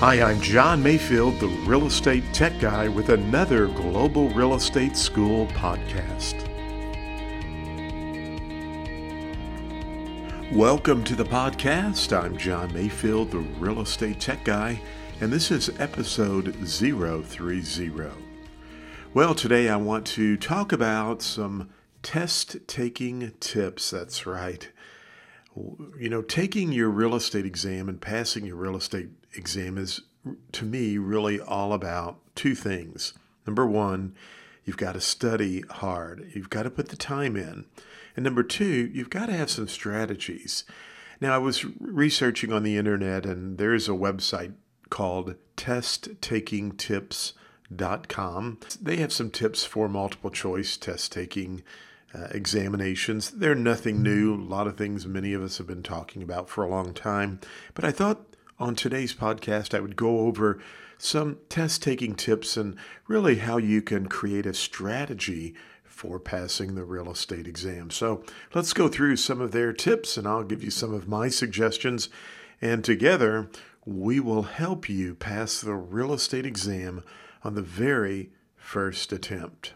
Hi, I'm John Mayfield, the real estate tech guy, with another Global Real Estate School podcast. Welcome to the podcast. I'm John Mayfield, the real estate tech guy, and this is episode 030. Well, today I want to talk about some test taking tips. That's right. You know, taking your real estate exam and passing your real estate exam is, to me, really all about two things. Number one, you've got to study hard, you've got to put the time in. And number two, you've got to have some strategies. Now, I was researching on the internet, and there's a website called testtakingtips.com. They have some tips for multiple choice test taking uh, examinations. They're nothing new, a lot of things many of us have been talking about for a long time. But I thought on today's podcast I would go over some test taking tips and really how you can create a strategy for passing the real estate exam. So let's go through some of their tips and I'll give you some of my suggestions. And together, we will help you pass the real estate exam on the very first attempt.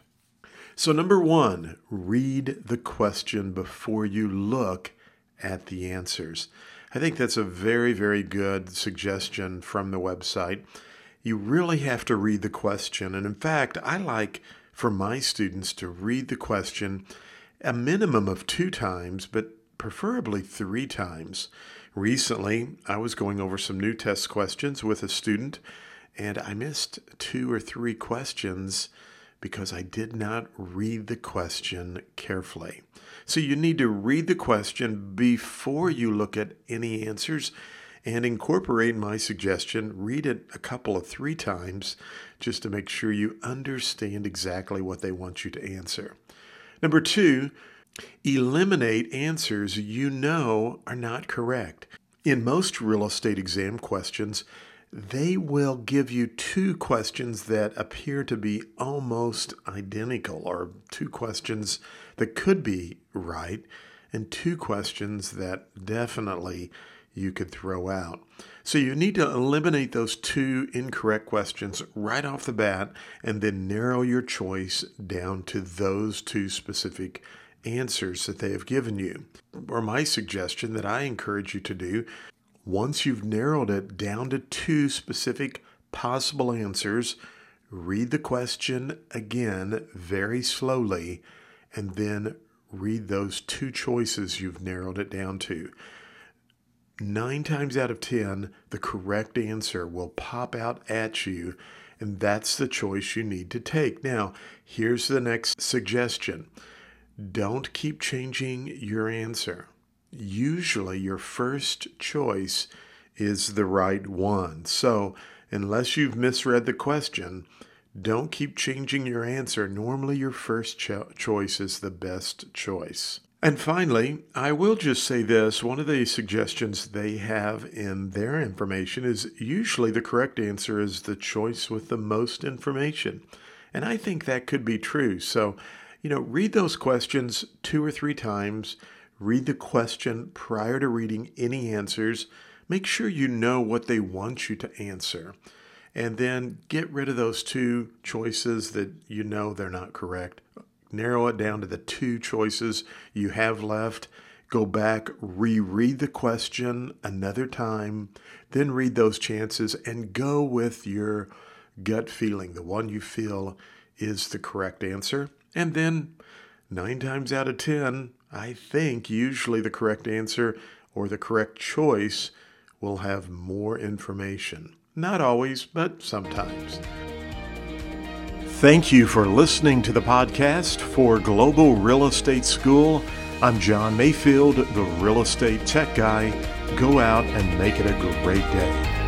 So, number one, read the question before you look at the answers. I think that's a very, very good suggestion from the website. You really have to read the question. And in fact, I like for my students to read the question a minimum of two times, but preferably three times. Recently, I was going over some new test questions with a student, and I missed two or three questions because I did not read the question carefully. So you need to read the question before you look at any answers and incorporate my suggestion. Read it a couple of three times just to make sure you understand exactly what they want you to answer. Number two, eliminate answers you know are not correct. In most real estate exam questions, they will give you two questions that appear to be almost identical, or two questions that could be right, and two questions that definitely you could throw out. So you need to eliminate those two incorrect questions right off the bat and then narrow your choice down to those two specific answers that they have given you. Or my suggestion that I encourage you to do once you've narrowed it down to two specific possible answers, read the question again very slowly and then read those two choices you've narrowed it down to. Nine times out of ten, the correct answer will pop out at you, and that's the choice you need to take. Now, here's the next suggestion don't keep changing your answer usually your first choice is the right one. So, unless you've misread the question, don't keep changing your answer. Normally, your first cho- choice is the best choice. And finally, I will just say this one of the suggestions they have in their information is usually the correct answer is the choice with the most information. And I think that could be true. So, you know, read those questions two or three times Read the question prior to reading any answers. Make sure you know what they want you to answer. And then get rid of those two choices that you know they're not correct. Narrow it down to the two choices you have left. Go back, reread the question another time, then read those chances and go with your gut feeling, the one you feel is the correct answer. And then, nine times out of 10, I think usually the correct answer or the correct choice will have more information. Not always, but sometimes. Thank you for listening to the podcast for Global Real Estate School. I'm John Mayfield, the real estate tech guy. Go out and make it a great day.